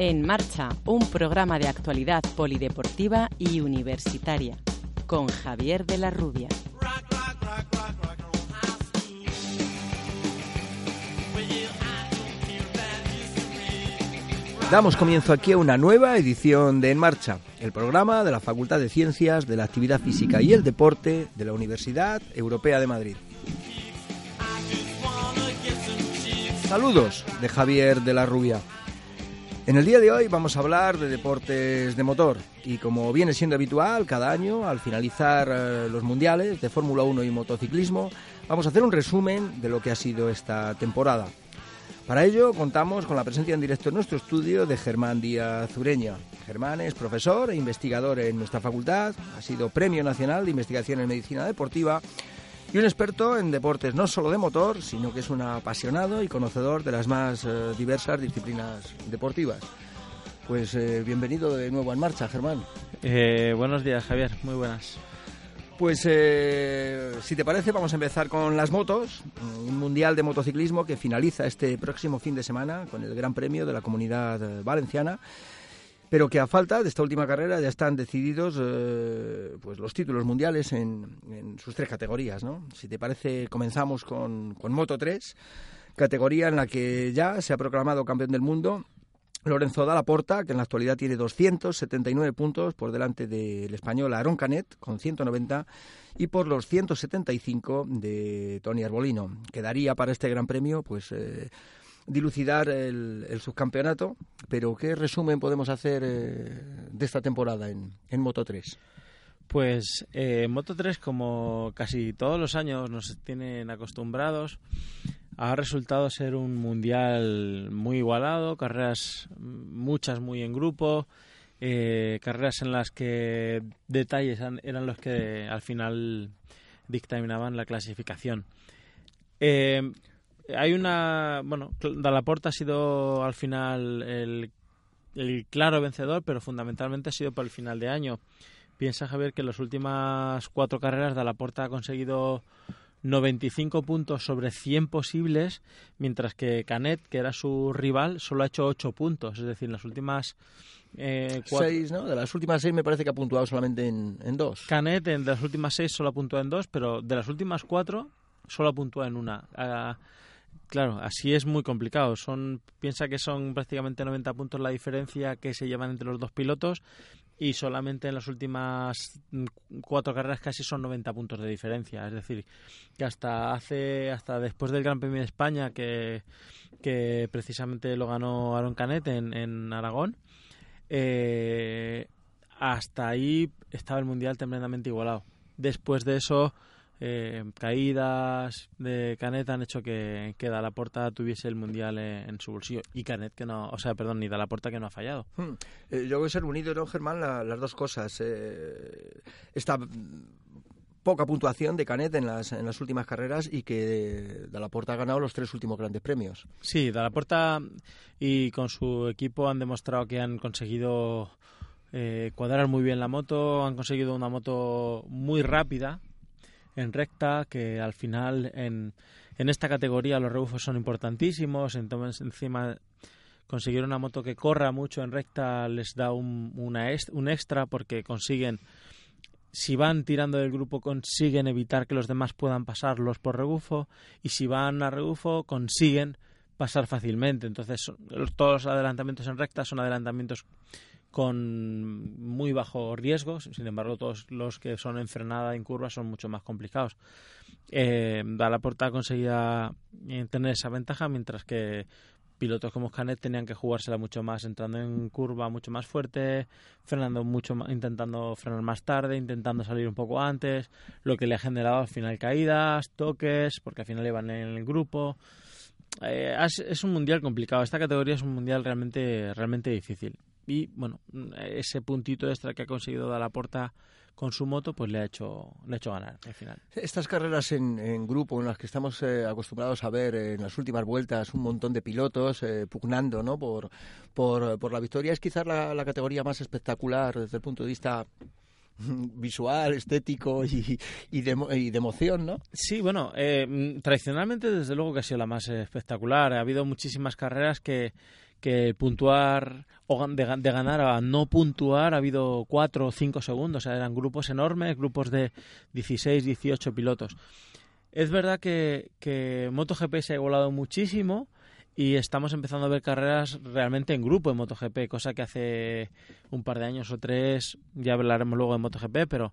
En Marcha, un programa de actualidad polideportiva y universitaria, con Javier de la Rubia. Damos comienzo aquí a una nueva edición de En Marcha, el programa de la Facultad de Ciencias de la Actividad Física y el Deporte de la Universidad Europea de Madrid. Saludos de Javier de la Rubia. En el día de hoy vamos a hablar de deportes de motor y como viene siendo habitual cada año al finalizar eh, los mundiales de Fórmula 1 y motociclismo, vamos a hacer un resumen de lo que ha sido esta temporada. Para ello contamos con la presencia en directo en nuestro estudio de Germán Díaz Ureña. Germán es profesor e investigador en nuestra facultad, ha sido Premio Nacional de Investigación en Medicina Deportiva y un experto en deportes no solo de motor, sino que es un apasionado y conocedor de las más eh, diversas disciplinas deportivas. Pues eh, bienvenido de nuevo en marcha, Germán. Eh, buenos días, Javier. Muy buenas. Pues eh, si te parece vamos a empezar con las motos, un mundial de motociclismo que finaliza este próximo fin de semana con el Gran Premio de la Comunidad eh, Valenciana, pero que a falta de esta última carrera ya están decididos eh, pues los títulos mundiales en, sus tres categorías. ¿no? Si te parece comenzamos con, con Moto 3, categoría en la que ya se ha proclamado campeón del mundo Lorenzo Dalla Porta, que en la actualidad tiene 279 puntos por delante del español Aaron Canet con 190 y por los 175 de Tony Arbolino. Quedaría para este Gran Premio pues eh, dilucidar el, subcampeonato, pero ¿qué resumen podemos hacer eh, de esta temporada en, en Moto 3? Pues eh, Moto 3, como casi todos los años nos tienen acostumbrados, ha resultado ser un mundial muy igualado, carreras muchas muy en grupo, eh, carreras en las que detalles eran los que al final dictaminaban la clasificación. Eh, hay una, bueno, Dalaporta ha sido al final el, el claro vencedor, pero fundamentalmente ha sido por el final de año. Piensa Javier que en las últimas cuatro carreras Dalaporta ha conseguido 95 puntos sobre 100 posibles, mientras que Canet, que era su rival, solo ha hecho 8 puntos. Es decir, en las últimas... Eh, seis, ¿no? De las últimas seis me parece que ha puntuado solamente en, en dos. Canet de las últimas seis solo ha puntuado en dos, pero de las últimas cuatro solo ha puntuado en una. Ah, claro, así es muy complicado. Son, piensa que son prácticamente 90 puntos la diferencia que se llevan entre los dos pilotos y solamente en las últimas cuatro carreras casi son 90 puntos de diferencia. Es decir, que hasta hace hasta después del Gran Premio de España que, que precisamente lo ganó Aaron Canet en, en Aragón, eh, hasta ahí estaba el Mundial tremendamente igualado. Después de eso eh, caídas de Canet han hecho que, que Dalaporta tuviese el mundial en, su bolsillo y Canet que no, o sea, perdón, ni Dalaporta que no ha fallado. Hmm. Eh, yo voy a ser unido, ¿no, Germán? las dos cosas. Eh, esta poca puntuación de Canet en las, en las últimas carreras y que Dalaporta ha ganado los tres últimos grandes premios. Sí, Dalaporta y con su equipo han demostrado que han conseguido cuadrar muy bien la moto, han conseguido una moto muy rápida en recta, que al final en, en esta categoría los rebufos son importantísimos, entonces encima conseguir una moto que corra mucho en recta les da un, una un extra porque consiguen si van tirando del grupo consiguen evitar que los demás puedan pasarlos por rebufo y si van a rebufo consiguen pasar fácilmente. Entonces todos los adelantamientos en recta son adelantamientos con muy bajo riesgo, sin embargo todos los que son en frenada en curva son mucho más complicados. Eh, Dalaporta conseguía eh, tener esa ventaja, mientras que pilotos como Canet tenían que jugársela mucho más, entrando en curva mucho más fuerte, frenando mucho intentando frenar más tarde, intentando salir un poco antes, lo que le ha generado al final caídas, toques, porque al final iban en el grupo. Eh, es, un mundial complicado. Esta categoría es un mundial realmente, realmente difícil y bueno, ese puntito extra que ha conseguido dar la puerta con su moto, pues le ha hecho, le ha hecho ganar al final. Estas carreras en, grupo, en las que estamos eh, acostumbrados a ver en las últimas vueltas un montón de pilotos eh, pugnando ¿no? por, por, la victoria, es quizás la, categoría más espectacular desde el punto de vista visual, estético y, y, de, y de emoción, ¿no? Sí, bueno, eh, tradicionalmente desde luego que ha sido la más espectacular. Ha habido muchísimas carreras que que puntuar o de, ganar a no puntuar ha habido cuatro o cinco segundos. O sea, eran grupos enormes, grupos de 16, 18 pilotos. Es verdad que, que MotoGP se ha igualado muchísimo y estamos empezando a ver carreras realmente en grupo en MotoGP, cosa que hace un par de años o tres, ya hablaremos luego de MotoGP, pero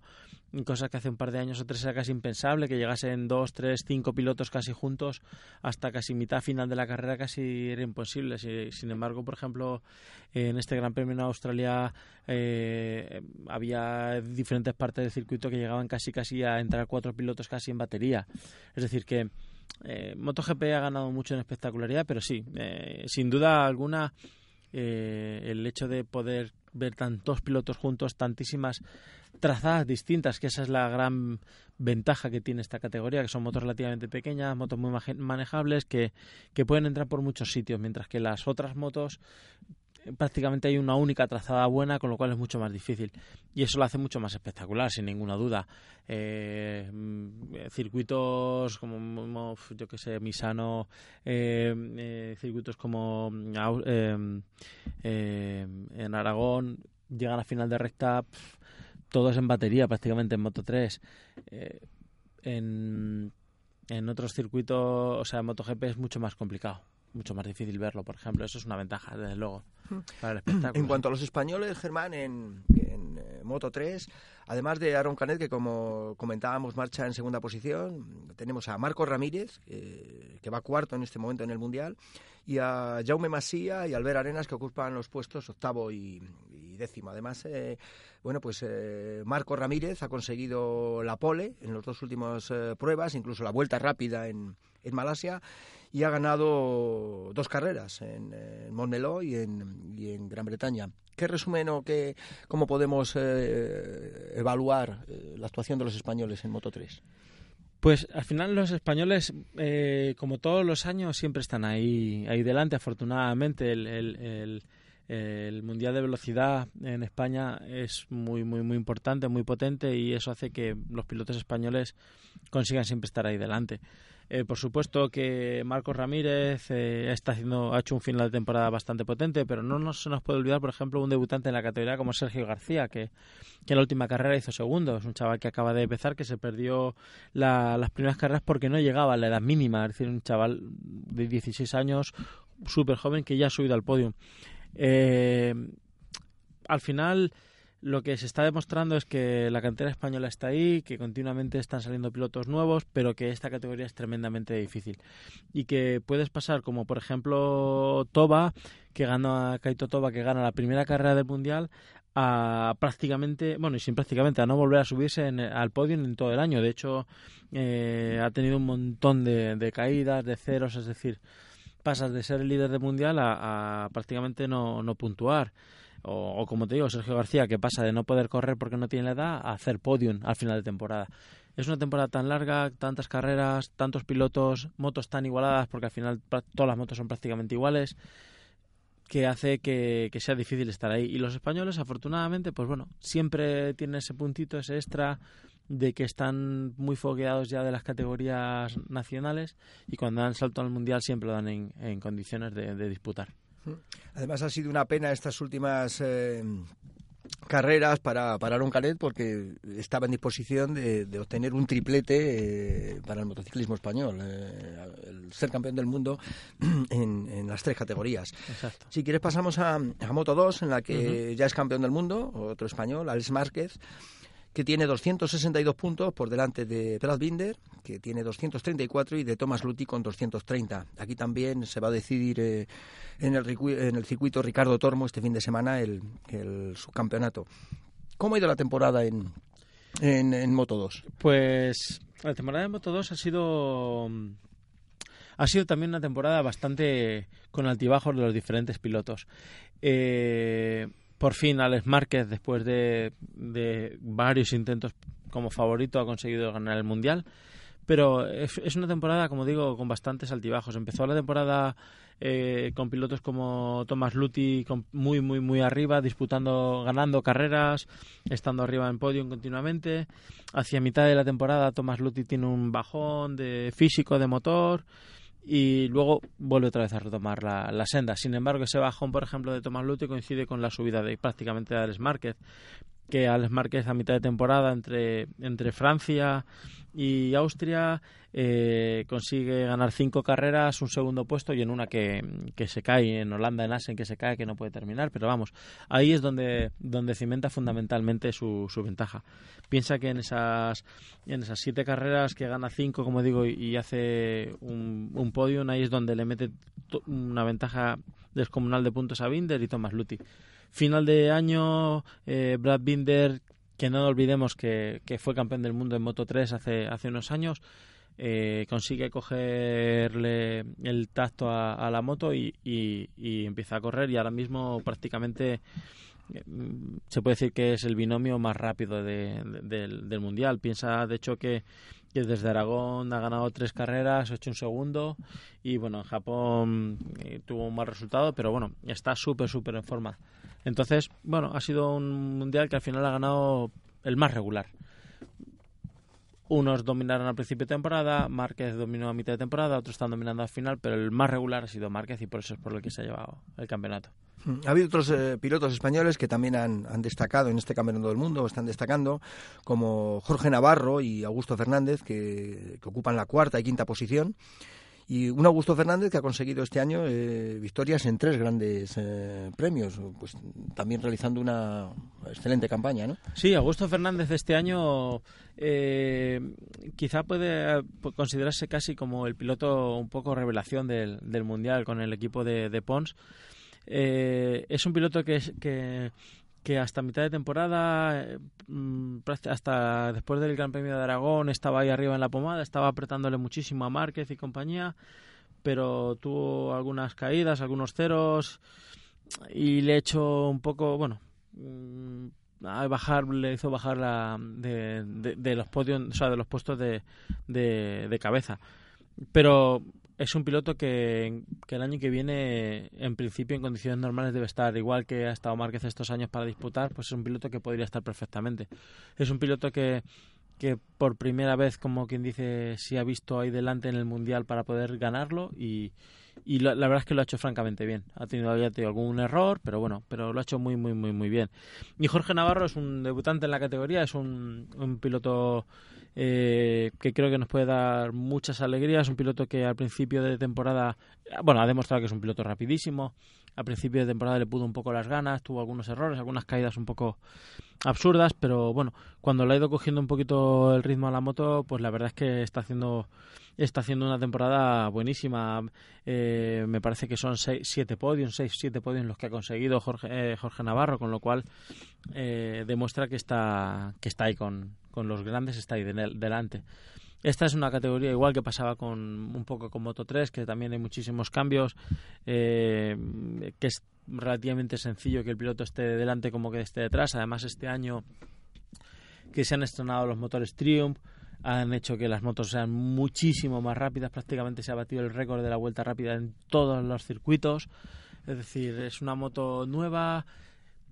cosa que hace un par de años o tres era casi impensable, que llegasen dos, tres, cinco pilotos casi juntos hasta casi mitad final de la carrera, casi era imposible. sin embargo, por ejemplo, en este Gran Premio en Australia eh, había diferentes partes del circuito que llegaban casi casi a entrar cuatro pilotos casi en batería. Es decir, que eh, MotoGP ha ganado mucho en espectacularidad, pero sí, eh, sin duda alguna, eh, el hecho de poder ver tantos pilotos juntos, tantísimas trazadas distintas, que esa es la gran ventaja que tiene esta categoría, que son motos relativamente pequeñas, motos muy manejables, que, que pueden entrar por muchos sitios, mientras que las otras motos prácticamente hay una única trazada buena, con lo cual es mucho más difícil. Y eso lo hace mucho más espectacular, sin ninguna duda. Eh, mm, circuitos como, yo que sé, Misano, eh, eh, circuitos como mm, en Aragón, llegan a final de recta, todos en batería prácticamente en Moto 3. en, en otros circuitos, o sea, en MotoGP es mucho más complicado mucho más difícil verlo, por ejemplo. Eso es una ventaja, desde luego, para el espectáculo. En cuanto a los españoles, Germán, en, eh, Moto 3, además de Aaron Canet, que como comentábamos marcha en segunda posición, tenemos a Marco Ramírez, que va cuarto en este momento en el Mundial, y a Jaume Masía y Albert Arenas, que ocupan los puestos octavo y, décimo. Además, eh, bueno, pues eh, Marco Ramírez ha conseguido la pole en las dos últimas pruebas, incluso la vuelta rápida en, en Malasia y ha ganado dos carreras en, en Montmeló y en, y en, Gran Bretaña. ¿Qué resumen o qué, cómo podemos eh, evaluar eh, la actuación de los españoles en Moto 3? Pues al final los españoles, eh, como todos los años, siempre están ahí, ahí delante. Afortunadamente, el, el, el, Mundial de Velocidad en España es muy, muy, muy importante, muy potente y eso hace que los pilotos españoles consigan siempre estar ahí delante. Eh, por supuesto que Marcos Ramírez eh, está haciendo, ha hecho un final de temporada bastante potente, pero no se nos puede olvidar, por ejemplo, un debutante en la categoría como Sergio García, que, en la última carrera hizo segundo. Es un chaval que acaba de empezar, que se perdió las primeras carreras porque no llegaba a la edad mínima, es decir, un chaval de 16 años, súper joven, que ya ha subido al podio. Eh, al final lo que se está demostrando es que la cantera española está ahí, que continuamente están saliendo pilotos nuevos, pero que esta categoría es tremendamente difícil. Y que puedes pasar como por ejemplo Toba, que gana Kaito Toba, que gana la primera carrera del Mundial, a prácticamente, bueno, y sin prácticamente, a no volver a subirse al podio en todo el año. De hecho, eh, ha tenido un montón de, caídas, de ceros, es decir, pasas de ser el líder del Mundial a, prácticamente no, no puntuar o, como te digo, Sergio García, que pasa de no poder correr porque no tiene la edad a hacer podium al final de temporada. Es una temporada tan larga, tantas carreras, tantos pilotos, motos tan igualadas, porque al final todas las motos son prácticamente iguales, que hace que, sea difícil estar ahí. Y los españoles, afortunadamente, pues bueno, siempre tienen ese puntito, ese extra de que están muy fogueados ya de las categorías nacionales y cuando dan salto al mundial siempre lo dan en, en condiciones de disputar. Además ha sido una pena estas últimas eh, carreras para, para Aaron Canet porque estaba en disposición de, obtener un triplete eh, para el motociclismo español, eh, el ser campeón del mundo en, las tres categorías. Si quieres pasamos a, Moto 2 en la que ya es campeón del mundo, otro español, Alex Márquez que tiene 262 puntos por delante de Brad Binder, que tiene 234, y de Thomas Lutti con 230. Aquí también se va a decidir eh, en, el, en, circuito Ricardo Tormo este fin de semana el, subcampeonato. ¿Cómo ha ido la temporada en, en, Moto 2? Pues la temporada de Moto 2 ha sido ha sido también una temporada bastante con altibajos de los diferentes pilotos. Eh, por fin Alex Márquez, después de, varios intentos como favorito, ha conseguido ganar el Mundial. Pero es, una temporada, como digo, con bastantes altibajos. Empezó la temporada eh, con pilotos como Thomas Lutti muy, muy, arriba, disputando, ganando carreras, estando arriba en podium continuamente. Hacia mitad de la temporada, Thomas Lutti tiene un bajón de físico, de motor y luego vuelve otra vez a retomar la, la, senda. Sin embargo, ese bajón, por ejemplo, de Tomás Luti coincide con la subida de prácticamente de Alex Márquez, que Alex Márquez a mitad de temporada entre, entre Francia y Austria eh, consigue ganar cinco carreras, un segundo puesto y en una que, que, se cae, en Holanda, en Asen, que se cae, que no puede terminar. Pero vamos, ahí es donde, donde cimenta fundamentalmente su, su ventaja. Piensa que en esas, en esas siete carreras que gana cinco, como digo, y, hace un, un podium, ahí es donde le mete una ventaja descomunal de puntos a Binder y Thomas Luthi. Final de año, eh, Brad Binder que no olvidemos que, fue campeón del mundo en Moto 3 hace, hace unos años, eh, consigue cogerle el tacto a, la moto y, empieza a correr y ahora mismo prácticamente mm, se puede decir que es el binomio más rápido de, del, mundial. Piensa, de hecho, que, desde Aragón ha ganado tres carreras, hecho un segundo y bueno, en Japón eh, tuvo un mal resultado, pero bueno, está súper, súper en forma. Entonces, bueno, ha sido un mundial que al final ha ganado el más regular. Unos dominaron al principio de temporada, Márquez dominó a mitad de temporada, otros están dominando al final, pero el más regular ha sido Márquez y por eso es por lo que se ha llevado el campeonato. Mm, ha habido otros eh, pilotos españoles que también han, destacado en este campeonato del mundo, están destacando, como Jorge Navarro y Augusto Fernández, que ocupan la cuarta y quinta posición. Y un Augusto Fernández que ha conseguido este año eh, victorias en tres grandes eh, premios, pues también realizando una excelente campaña, ¿no? Sí, Augusto Fernández este año eh, quizá puede considerarse casi como el piloto un poco revelación del, del Mundial con el equipo de, de Pons. es un piloto que, que que hasta mitad de temporada, eh, mm, hasta después del Gran Premio de Aragón, estaba ahí arriba en la pomada, estaba apretándole muchísimo a Márquez y compañía, pero tuvo algunas caídas, algunos ceros y le hecho un poco, bueno, mm, a bajar, le hizo bajar la, de, de, los podios, o sea, de los puestos de, de, de cabeza. Pero es un piloto que, el año que viene, en principio, en condiciones normales debe estar, igual que ha estado Márquez estos años para disputar, pues es un piloto que podría estar perfectamente. Es un piloto que, que por primera vez, como quien dice, sí ha visto ahí delante en el Mundial para poder ganarlo y, y la, verdad es que lo ha hecho francamente bien. Ha tenido, había tenido algún error, pero bueno, pero lo ha hecho muy, muy, muy, muy bien. Y Jorge Navarro es un debutante en la categoría, es un, un piloto eh, que creo que nos puede dar muchas alegrías. Un piloto que al principio de temporada, bueno, ha demostrado que es un piloto rapidísimo. Al principio de temporada le pudo un poco las ganas, tuvo algunos errores, algunas caídas un poco absurdas, pero bueno, cuando le ha ido cogiendo un poquito el ritmo a la moto, pues la verdad es que está haciendo está haciendo una temporada buenísima. Eh, me parece que son seis, siete podios, seis, siete podios los que ha conseguido Jorge, eh, Jorge Navarro, con lo cual demuestra que está que está ahí con, con los grandes está ahí delante. Esta es una categoría igual que pasaba con un poco con Moto 3, que también hay muchísimos cambios, eh, que es relativamente sencillo que el piloto esté delante como que esté detrás. Además, este año que se han estrenado los motores Triumph, han hecho que las motos sean muchísimo más rápidas. Prácticamente se ha batido el récord de la vuelta rápida en todos los circuitos. Es decir, es una moto nueva,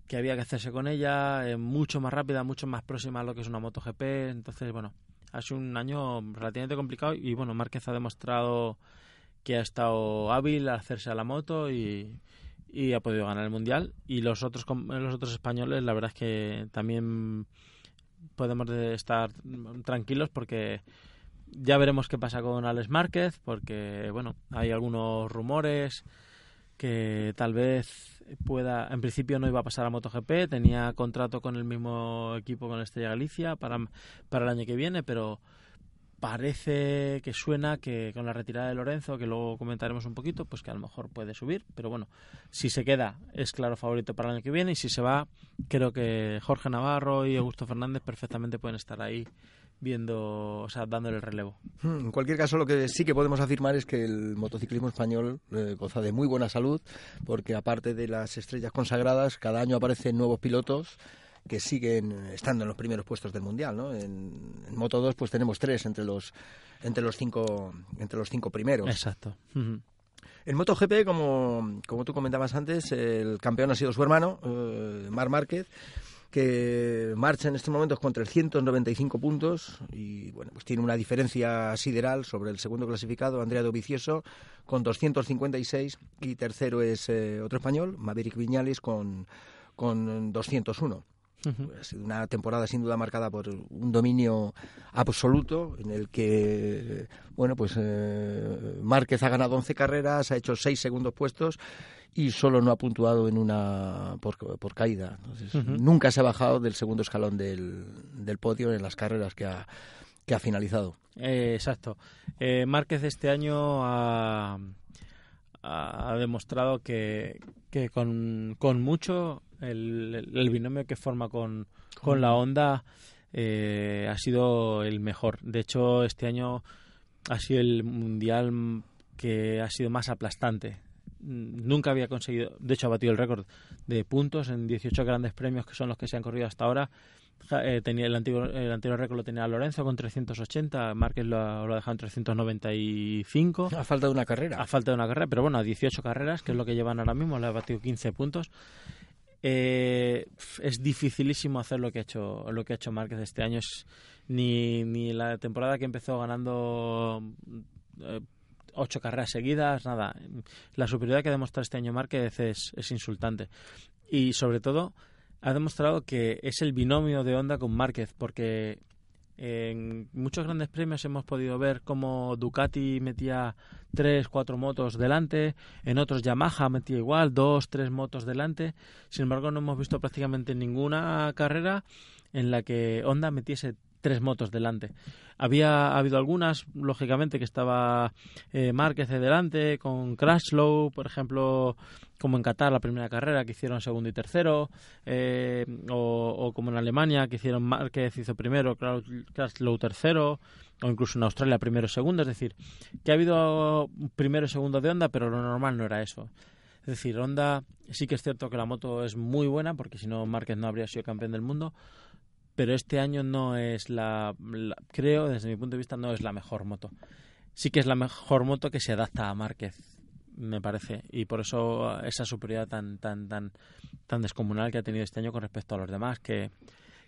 que había que hacerse con ella, eh, mucho más rápida, mucho más próxima a lo que es una MotoGP. Entonces, bueno, ha sido un año relativamente complicado y bueno, Márquez ha demostrado que ha estado hábil al hacerse a la moto y, y ha podido ganar el mundial. Y los otros, los otros españoles, la verdad es que también podemos estar tranquilos porque ya veremos qué pasa con Alex Márquez, porque bueno, hay algunos rumores que tal vez pueda, en principio no iba a pasar a MotoGP, tenía contrato con el mismo equipo con Estrella Galicia para, para el año que viene, pero parece que suena que con la retirada de Lorenzo, que luego comentaremos un poquito, pues que a lo mejor puede subir, pero bueno, si se queda es claro favorito para el año que viene y si se va, creo que Jorge Navarro y Augusto Fernández perfectamente pueden estar ahí viendo, o sea, dándole el relevo. Hmm, en cualquier caso, lo que sí que podemos afirmar es que el motociclismo español eh, goza de muy buena salud, porque aparte de las estrellas consagradas, cada año aparecen nuevos pilotos que siguen estando en los primeros puestos del mundial, ¿no? En, Moto 2 pues tenemos tres entre los entre los cinco entre los cinco primeros. Exacto. En MotoGP, como, como tú comentabas antes, el campeón ha sido su hermano, eh, Mar Márquez, que marcha en estos momentos con 395 puntos y bueno, pues tiene una diferencia sideral sobre el segundo clasificado, Andrea Dovicioso, con 256 y tercero es eh, otro español, Maverick Viñales, con, con 201. Ha sido una temporada sin duda marcada por un dominio absoluto en el que, bueno, pues eh, Márquez ha ganado 11 carreras, ha hecho 6 segundos puestos y solo no ha puntuado en una por, por caída. Nunca se ha bajado del segundo escalón del, del podio en las carreras que ha, que ha finalizado. Eh, exacto. Eh, Márquez este año ha, ha demostrado que, que con, con mucho el, el, binomio que forma con, con la Honda eh, ha sido el mejor. De hecho, este año ha sido el mundial que ha sido más aplastante nunca había conseguido, de hecho ha batido el récord de puntos en 18 grandes premios que son los que se han corrido hasta ahora. Eh, tenía el, antiguo, el anterior récord lo tenía Lorenzo con 380, Márquez lo, lo ha dejado en 395. A falta de una carrera. A falta de una carrera, pero bueno, a 18 carreras, que es lo que llevan ahora mismo, le ha batido 15 puntos. Eh, es dificilísimo hacer lo que ha hecho lo que ha hecho Márquez este año es ni, ni la temporada que empezó ganando eh, ocho carreras seguidas, nada. La superioridad que ha demostrado este año Márquez es, es insultante. Y sobre todo, ha demostrado que es el binomio de Honda con Márquez, porque en muchos grandes premios hemos podido ver cómo Ducati metía tres, cuatro motos delante, en otros Yamaha metía igual, dos, tres motos delante. Sin embargo, no hemos visto prácticamente ninguna carrera en la que Honda metiese tres motos delante. Había habido algunas, lógicamente, que estaba eh, Márquez delante, con Crashlow, por ejemplo, como en Qatar la primera carrera, que hicieron segundo y tercero, eh, o, como en Alemania, que hicieron Márquez hizo primero, Crashlow tercero, o incluso en Australia primero segundo. Es decir, que ha habido primero y segundo de Honda, pero lo normal no era eso. Es decir, Honda sí que es cierto que la moto es muy buena, porque si no Márquez no habría sido campeón del mundo, pero este año no es la, creo desde mi punto de vista no es la mejor moto sí que es la mejor moto que se adapta a Márquez me parece. Y por eso esa superioridad tan tan tan tan descomunal que ha tenido este año con respecto a los demás que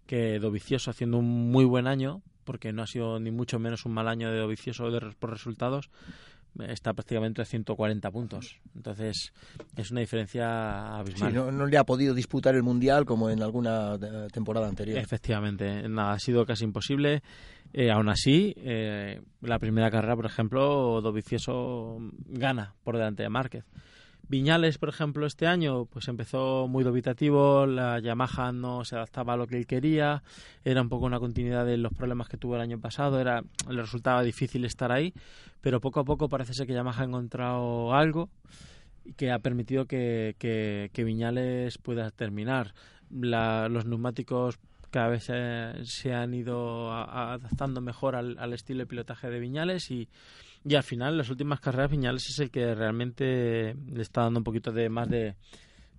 que Dovicioso haciendo un muy buen año porque no ha sido ni mucho menos un mal año de Dovicioso de, por resultados está prácticamente a 140 puntos. Entonces, es una diferencia abismal. Sí, no, le ha podido disputar el Mundial como en alguna eh, temporada anterior. Efectivamente, nada, ha sido casi imposible. Eh, aún así, eh, la primera carrera, por ejemplo, Dovicioso gana por delante de Márquez. Viñales, por ejemplo, este año, pues empezó muy dubitativo, la Yamaha no se adaptaba a lo que él quería, era un poco una continuidad de los problemas que tuvo el año pasado, era le resultaba difícil estar ahí, pero poco a poco parece ser que Yamaha ha encontrado algo que ha permitido que, que, Viñales pueda terminar. los neumáticos cada vez se, han ido adaptando mejor al, al estilo de pilotaje de Viñales y y al final, las últimas carreras, Viñales es el que realmente le está dando un poquito de más de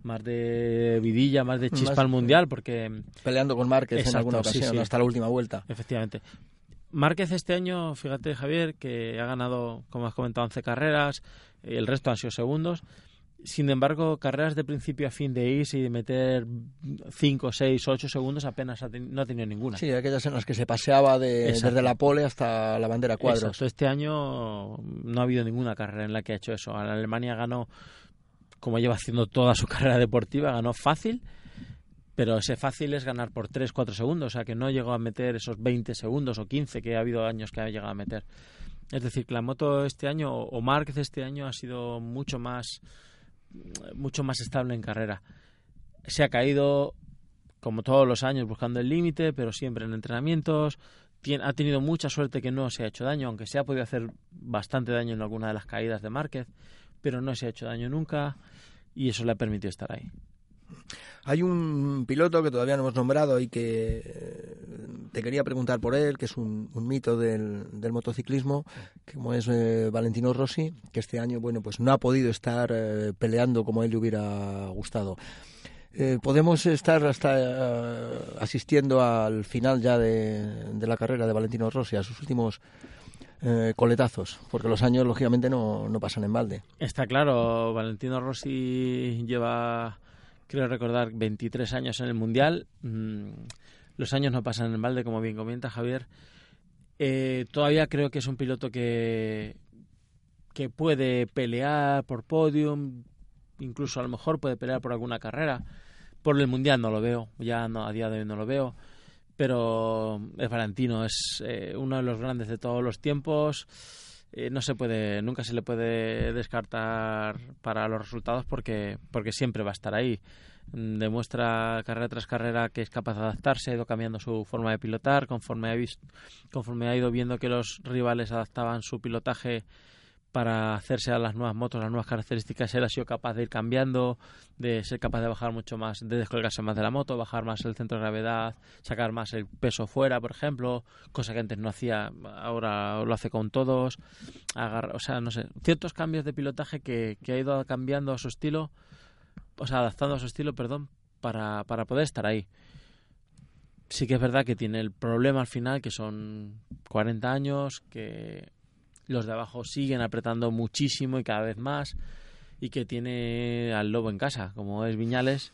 más de vidilla, más de chispa al mundial, porque peleando con Márquez en alguna ocasión hasta la última vuelta. Efectivamente. Márquez este año, fíjate Javier, que ha ganado, como has comentado, 11 carreras, el resto han sido segundos, sin embargo, carreras de principio a fin de irse y de meter 5, 6, 8 segundos apenas no ha tenido ninguna. Sí, aquellas en las que se paseaba de, desde la pole hasta la bandera cuadros. Exacto. Este año no ha habido ninguna carrera en la que ha hecho eso. Alemania ganó, como lleva haciendo toda su carrera deportiva, ganó fácil, pero ese fácil es ganar por 3, 4 segundos, o sea que no llegó a meter esos 20 segundos o 15 que ha habido años que ha llegado a meter. Es decir, que la moto este año, o Márquez este año, ha sido mucho más mucho más estable en carrera. Se ha caído, como todos los años, buscando el límite, pero siempre en entrenamientos. ha tenido mucha suerte que no se ha hecho daño, aunque se ha podido hacer bastante daño en alguna de las caídas de Márquez, pero no se ha hecho daño nunca y eso le ha permitido estar ahí. Hay un piloto que todavía no hemos nombrado y que te quería preguntar por él, que es un, mito del, motociclismo, como es eh, Valentino Rossi, que este año bueno pues no ha podido estar eh, peleando como a él le hubiera gustado. podemos estar hasta asistiendo al final ya de, de, la carrera de Valentino Rossi, a sus últimos coletazos, porque los años lógicamente no, no pasan en balde. Está claro, Valentino Rossi lleva creo recordar, 23 años en el Mundial. Mm, los años no pasan en balde, como bien comenta Javier. Eh, todavía creo que es un piloto que, que puede pelear por podium, incluso a lo mejor puede pelear por alguna carrera. Por el Mundial no lo veo, ya no, a día de hoy no lo veo. Pero es Valentino, es eh, uno de los grandes de todos los tiempos. Eh, no se puede, nunca se le puede descartar para los resultados porque, porque siempre va a estar ahí. Mm, demuestra carrera tras carrera que es capaz de adaptarse, ha ido cambiando su forma de pilotar conforme ha, visto, conforme ha ido viendo que los rivales adaptaban su pilotaje para hacerse a las nuevas motos, las nuevas características, él ha sido capaz de ir cambiando, de ser capaz de bajar mucho más, de descolgarse más de la moto, bajar más el centro de gravedad, sacar más el peso fuera, por ejemplo, cosa que antes no hacía, ahora lo hace con todos, o sea, no sé, ciertos cambios de pilotaje que, que ha ido cambiando a su estilo, o sea, adaptando a su estilo, perdón, para, para poder estar ahí. Sí que es verdad que tiene el problema al final, que son 40 años, que los de abajo siguen apretando muchísimo y cada vez más y que tiene al lobo en casa, como es Viñales,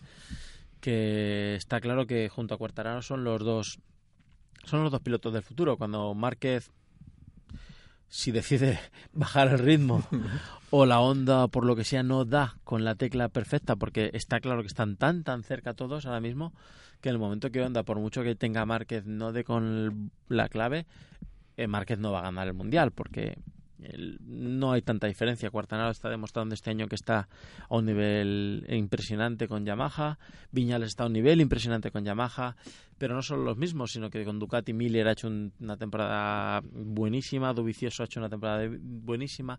que está claro que junto a Cuartararo son los dos son los dos pilotos del futuro. Cuando Márquez si decide bajar el ritmo o la onda por lo que sea no da con la tecla perfecta porque está claro que están tan tan cerca todos ahora mismo que en el momento que onda por mucho que tenga Márquez no dé con la clave eh, Márquez no va a ganar el Mundial porque no hay tanta diferencia. Cuartanaro está demostrando este año que está a un nivel impresionante con Yamaha. Viñales está a un nivel impresionante con Yamaha. Pero no solo los mismos, sino que con Ducati Miller ha hecho una temporada buenísima. Dubicioso ha hecho una temporada buenísima.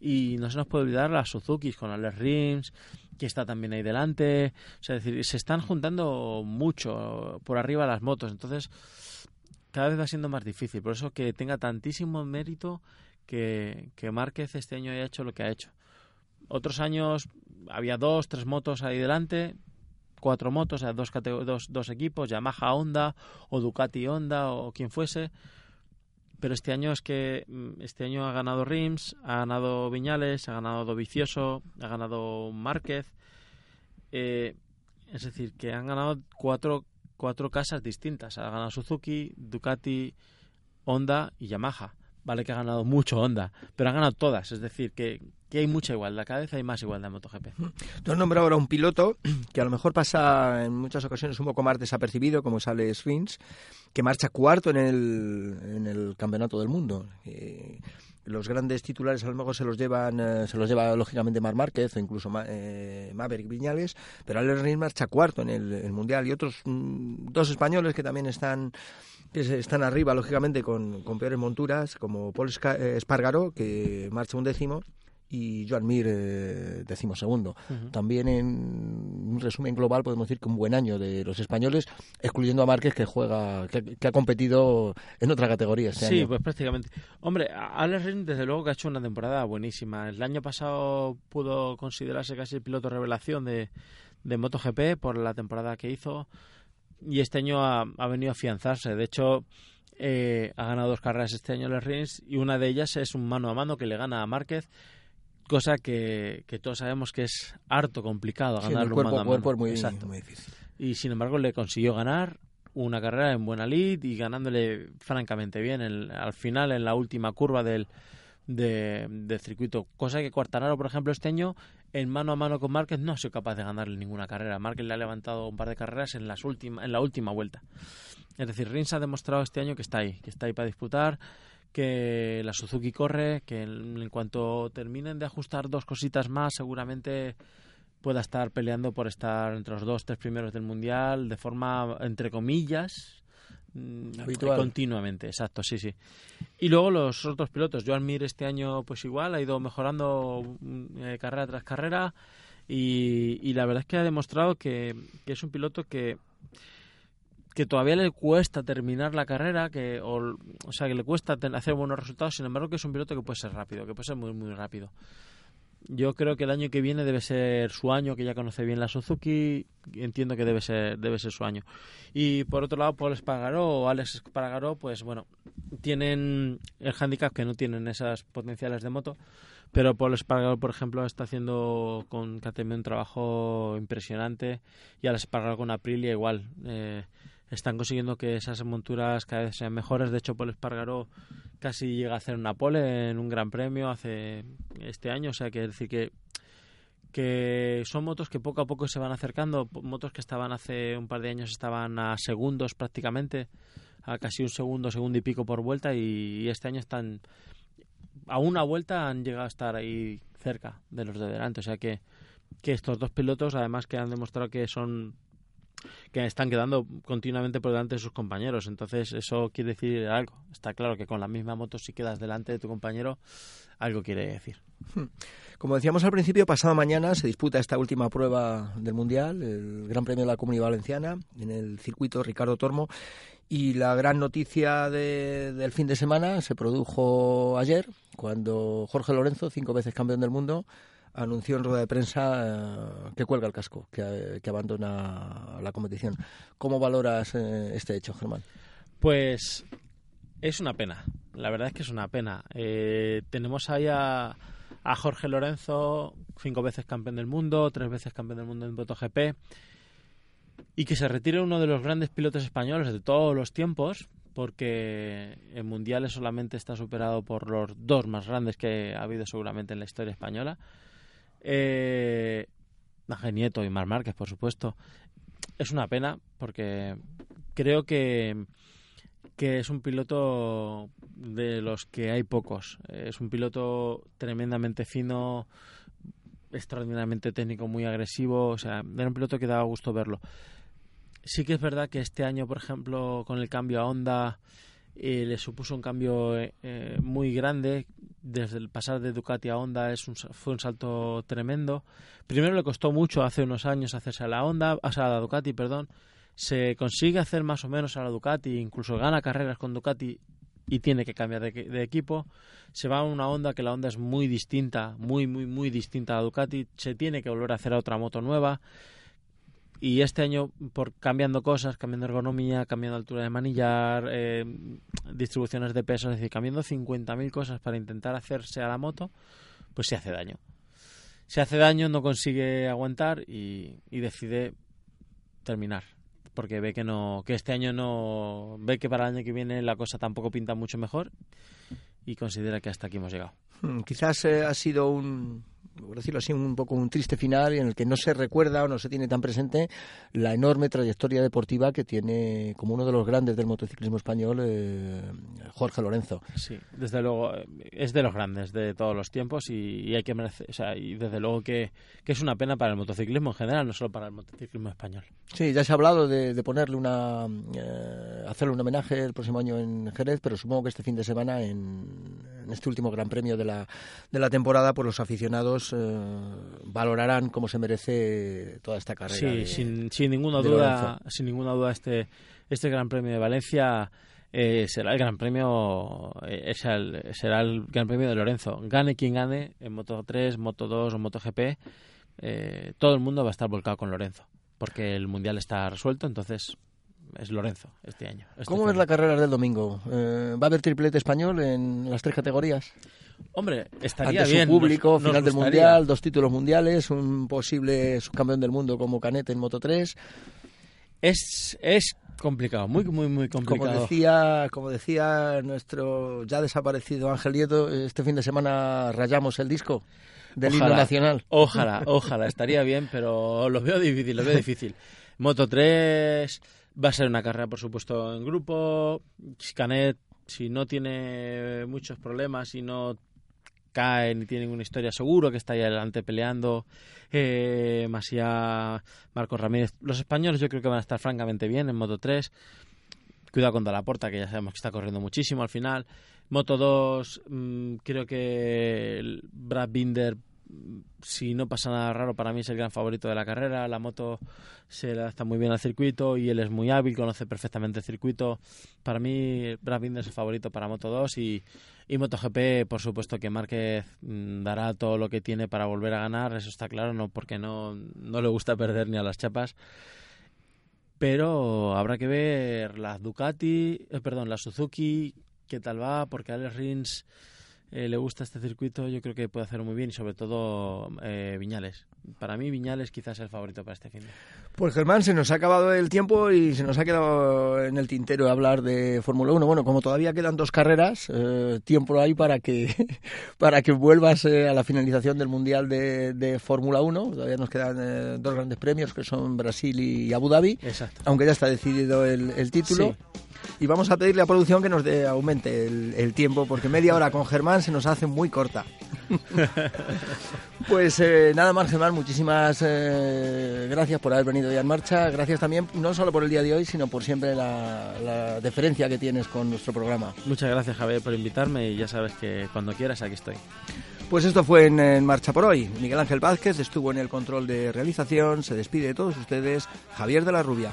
Y no se nos puede olvidar las Suzuki con Alex Rims, que está también ahí delante. Es decir, se están juntando mucho por arriba las motos. Entonces, cada vez va siendo más difícil. Por eso que tenga tantísimo mérito que, que Márquez este año haya hecho lo que ha hecho. Otros años había dos, tres motos ahí delante, cuatro motos, o dos, dos, dos equipos, Yamaha Honda o Ducati Honda o quien fuese. Pero este año es que mm, este año ha ganado Rims, ha ganado Viñales, ha ganado Dovicioso, ha ganado Márquez. Eh, es decir, que han ganado cuatro cuatro casas distintas. Ha ganado Suzuki, Ducati, Honda y Yamaha. Vale que ha ganado mucho Honda, pero ha ganado todas. Es decir, que, hay mucha igualdad. Cada vez hay más igualdad en MotoGP. Tú has nombrado ahora un piloto que a lo mejor pasa en muchas ocasiones un poco más desapercibido, como sale Sphinx, que marcha cuarto en el, en el Campeonato del Mundo. Eh, los grandes titulares a lo mejor se los llevan eh, se los lleva lógicamente Mar Márquez o incluso eh, Maverick Viñales pero Alex Rins marcha cuarto en el, mundial y otros mm, dos españoles que también están que están arriba lógicamente con, con peores monturas como Paul eh, Espargaró que marcha un décimo y Joan Mir eh, decimosegundo. También en un resumen global podemos decir que un buen año de los españoles, excluyendo a Márquez que juega, que, ha competido en otra categoría este sí, pues prácticamente. Hombre, Alex Rins desde luego que ha hecho una temporada buenísima. El año pasado pudo considerarse casi el piloto revelación de, de MotoGP por la temporada que hizo y este año ha, venido a afianzarse. De hecho, eh, ha ganado dos carreras este año Alex Rins y una de ellas es un mano a mano que le gana a Márquez cosa que, todos sabemos que es harto complicado ganar un cuerpo, mano a cuerpo es muy, difícil. Y sin embargo le consiguió ganar una carrera en buena lid y ganándole francamente bien al final en la última curva del, del circuito. Cosa que Cuartararo, por ejemplo, este año en mano a mano con Márquez no ha sido capaz de ganarle ninguna carrera. Márquez le ha levantado un par de carreras en, las última, en la última vuelta. Es decir, Rins ha demostrado este año que está ahí, que está ahí para disputar que la Suzuki corre, que en, cuanto terminen de ajustar dos cositas más, seguramente pueda estar peleando por estar entre los dos, tres primeros del mundial de forma, entre comillas, mm, Habitual. continuamente, exacto, sí, sí. Y luego los otros pilotos, Joan Mir este año pues igual, ha ido mejorando mm, eh, carrera tras carrera y, y, la verdad es que ha demostrado que, que es un piloto que que todavía le cuesta terminar la carrera, que o, sea, que le cuesta hacer buenos resultados, sin embargo que es un piloto que puede ser rápido, que puede ser muy muy rápido. Yo creo que el año que viene debe ser su año, que ya conoce bien la Suzuki, entiendo que debe ser debe ser su año. Y por otro lado, Paul Espargaró o Alex Espargaró, pues bueno, tienen el handicap que no tienen esas potenciales de moto, Pero Paul Espargaro, por ejemplo, está haciendo con KTM un trabajo impresionante y al Espargaro con Aprilia igual. Eh, están consiguiendo que esas monturas cada vez sean mejores. De hecho, Paul Espargaro casi llega a hacer una pole en un gran premio hace este año. O sea, que decir que que son motos que poco a poco se van acercando, motos que estaban hace un par de años estaban a segundos prácticamente, a casi un segundo, segundo y pico por vuelta y este año están a una vuelta han llegado a estar ahí cerca de los de delante, o sea que que estos dos pilotos además que han demostrado que son que están quedando continuamente por delante de sus compañeros. Entonces, eso quiere decir algo. Está claro que con la misma moto, si quedas delante de tu compañero, algo quiere decir. Hmm. Como decíamos al principio, pasado mañana se disputa esta última prueba del Mundial, el Gran Premio de la Comunidad Valenciana, en el circuito Ricardo Tormo. Y la gran noticia del fin de semana se produjo ayer, cuando Jorge Lorenzo, cinco veces campeón del mundo, anunció en rueda de prensa eh, que cuelga el casco, que, abandona la competición. ¿Cómo valoras eh, este hecho, Germán? Pues es una pena, la verdad es que es una pena. Eh, tenemos ahí a, Jorge Lorenzo, cinco veces campeón del mundo, tres veces campeón del mundo en MotoGP, y que se retire uno de los grandes pilotos españoles de todos los tiempos, porque en mundiales solamente está superado por los dos más grandes que ha habido seguramente en la historia española. Eh, Ángel Nieto y Mar Márquez, por supuesto. Es una pena porque creo que, que es un piloto de los que hay pocos. Es un piloto tremendamente fino, extraordinariamente técnico, muy agresivo. O sea, era un piloto que daba gusto verlo. Sí que es verdad que este año, por ejemplo, con el cambio a Honda, eh, le supuso un cambio eh, muy grande desde el pasar de Ducati a Honda es un, fue un salto tremendo. Primero le costó mucho hace unos años hacerse a la Honda, a la Ducati, perdón. Se consigue hacer más o menos a la Ducati, incluso gana carreras con Ducati y tiene que cambiar de, de, equipo. Se va a una Honda que la Honda es muy distinta, muy, muy, muy distinta a la Ducati. Se tiene que volver a hacer a otra moto nueva y este año por cambiando cosas, cambiando ergonomía, cambiando altura de manillar, eh, distribuciones de peso, es decir, cambiando 50.000 cosas para intentar hacerse a la moto, pues se hace daño. Se hace daño, no consigue aguantar y, y decide terminar porque ve que no que este año no ve que para el año que viene la cosa tampoco pinta mucho mejor y considera que hasta aquí hemos llegado. Hmm, quizás eh, ha sido un, por decirlo así, un poco un triste final en el que no se recuerda o no se tiene tan presente la enorme trayectoria deportiva que tiene como uno de los grandes del motociclismo español, eh, Jorge Lorenzo. Sí, desde luego eh, es de los grandes de todos los tiempos y, hay que merecer, o sea, y desde luego que, es una pena para el motociclismo en general, no solo para el motociclismo español. Sí, ya se ha hablado de, ponerle una, eh, hacerle un homenaje el próximo año en Jerez, pero supongo que este fin de semana en, en este último Gran Premio de la, de la temporada, pues los aficionados eh, valorarán como se merece toda esta carrera. Sí, sin, sin, ninguna duda, sin ninguna duda este este Gran Premio de Valencia eh, será el Gran Premio eh, será el Gran Premio de Lorenzo. Gane quien gane en Moto 3, Moto 2 o Moto GP, todo el mundo va a estar volcado con Lorenzo, porque el mundial está resuelto, entonces es Lorenzo este año. Este ¿Cómo ves la carrera del domingo? ¿Va a haber triplete español en las tres categorías? Hombre, estaría Ante su público, final del mundial, dos títulos mundiales, un posible subcampeón del mundo como Canet en Moto 3. Es, es complicado, muy, muy, muy complicado. Como decía, como decía nuestro ya desaparecido Ángel Nieto, este fin de semana rayamos el disco del himno nacional. Ojalá, ojalá, estaría bien, pero lo veo difícil, lo veo difícil. Moto 3 va a ser una carrera, por supuesto, en grupo. Canet, si no tiene muchos problemas y no cae ni tiene ninguna historia, seguro que está ahí adelante peleando. Eh, Masía, Marcos Ramírez. Los españoles yo creo que van a estar francamente bien en Moto 3. Cuidado con Dalaporta, que ya sabemos que está corriendo muchísimo al final. Moto 2, mm, creo que Brad Binder si no pasa nada raro, para mí es el gran favorito de la carrera. La moto se adapta muy bien al circuito y él es muy hábil, conoce perfectamente el circuito. Para mí, Brad Binder es el favorito para Moto 2 y, y MotoGP, por supuesto que Márquez mm, dará todo lo que tiene para volver a ganar, eso está claro, no porque no, no le gusta perder ni a las chapas. Pero habrá que ver la Ducati, eh, perdón, la Suzuki, qué tal va, porque Alex Rins le gusta este circuito, yo creo que puede hacerlo muy bien y sobre todo Viñales. Para mí Viñales quizás es el favorito para este fin. Pues Germán, se nos ha acabado el tiempo y se nos ha quedado en el tintero hablar de Fórmula 1. Bueno, como todavía quedan dos carreras, tiempo hay para que, para que vuelvas a la finalización del Mundial de, de Fórmula 1. Todavía nos quedan dos grandes premios que son Brasil y Abu Dhabi. Exacto. Aunque ya está decidido el, título. Y vamos a pedirle a producción que nos dé, aumente el, tiempo, porque media hora con Germán se nos hace muy corta. pues eh, nada más, Germán, muchísimas eh, gracias por haber venido ya en marcha. Gracias también, no solo por el día de hoy, sino por siempre la, la deferencia que tienes con nuestro programa. Muchas gracias, Javier, por invitarme y ya sabes que cuando quieras aquí estoy. Pues esto fue en, Marcha por hoy. Miguel Ángel Vázquez estuvo en el control de realización. Se despide de todos ustedes Javier de la Rubia.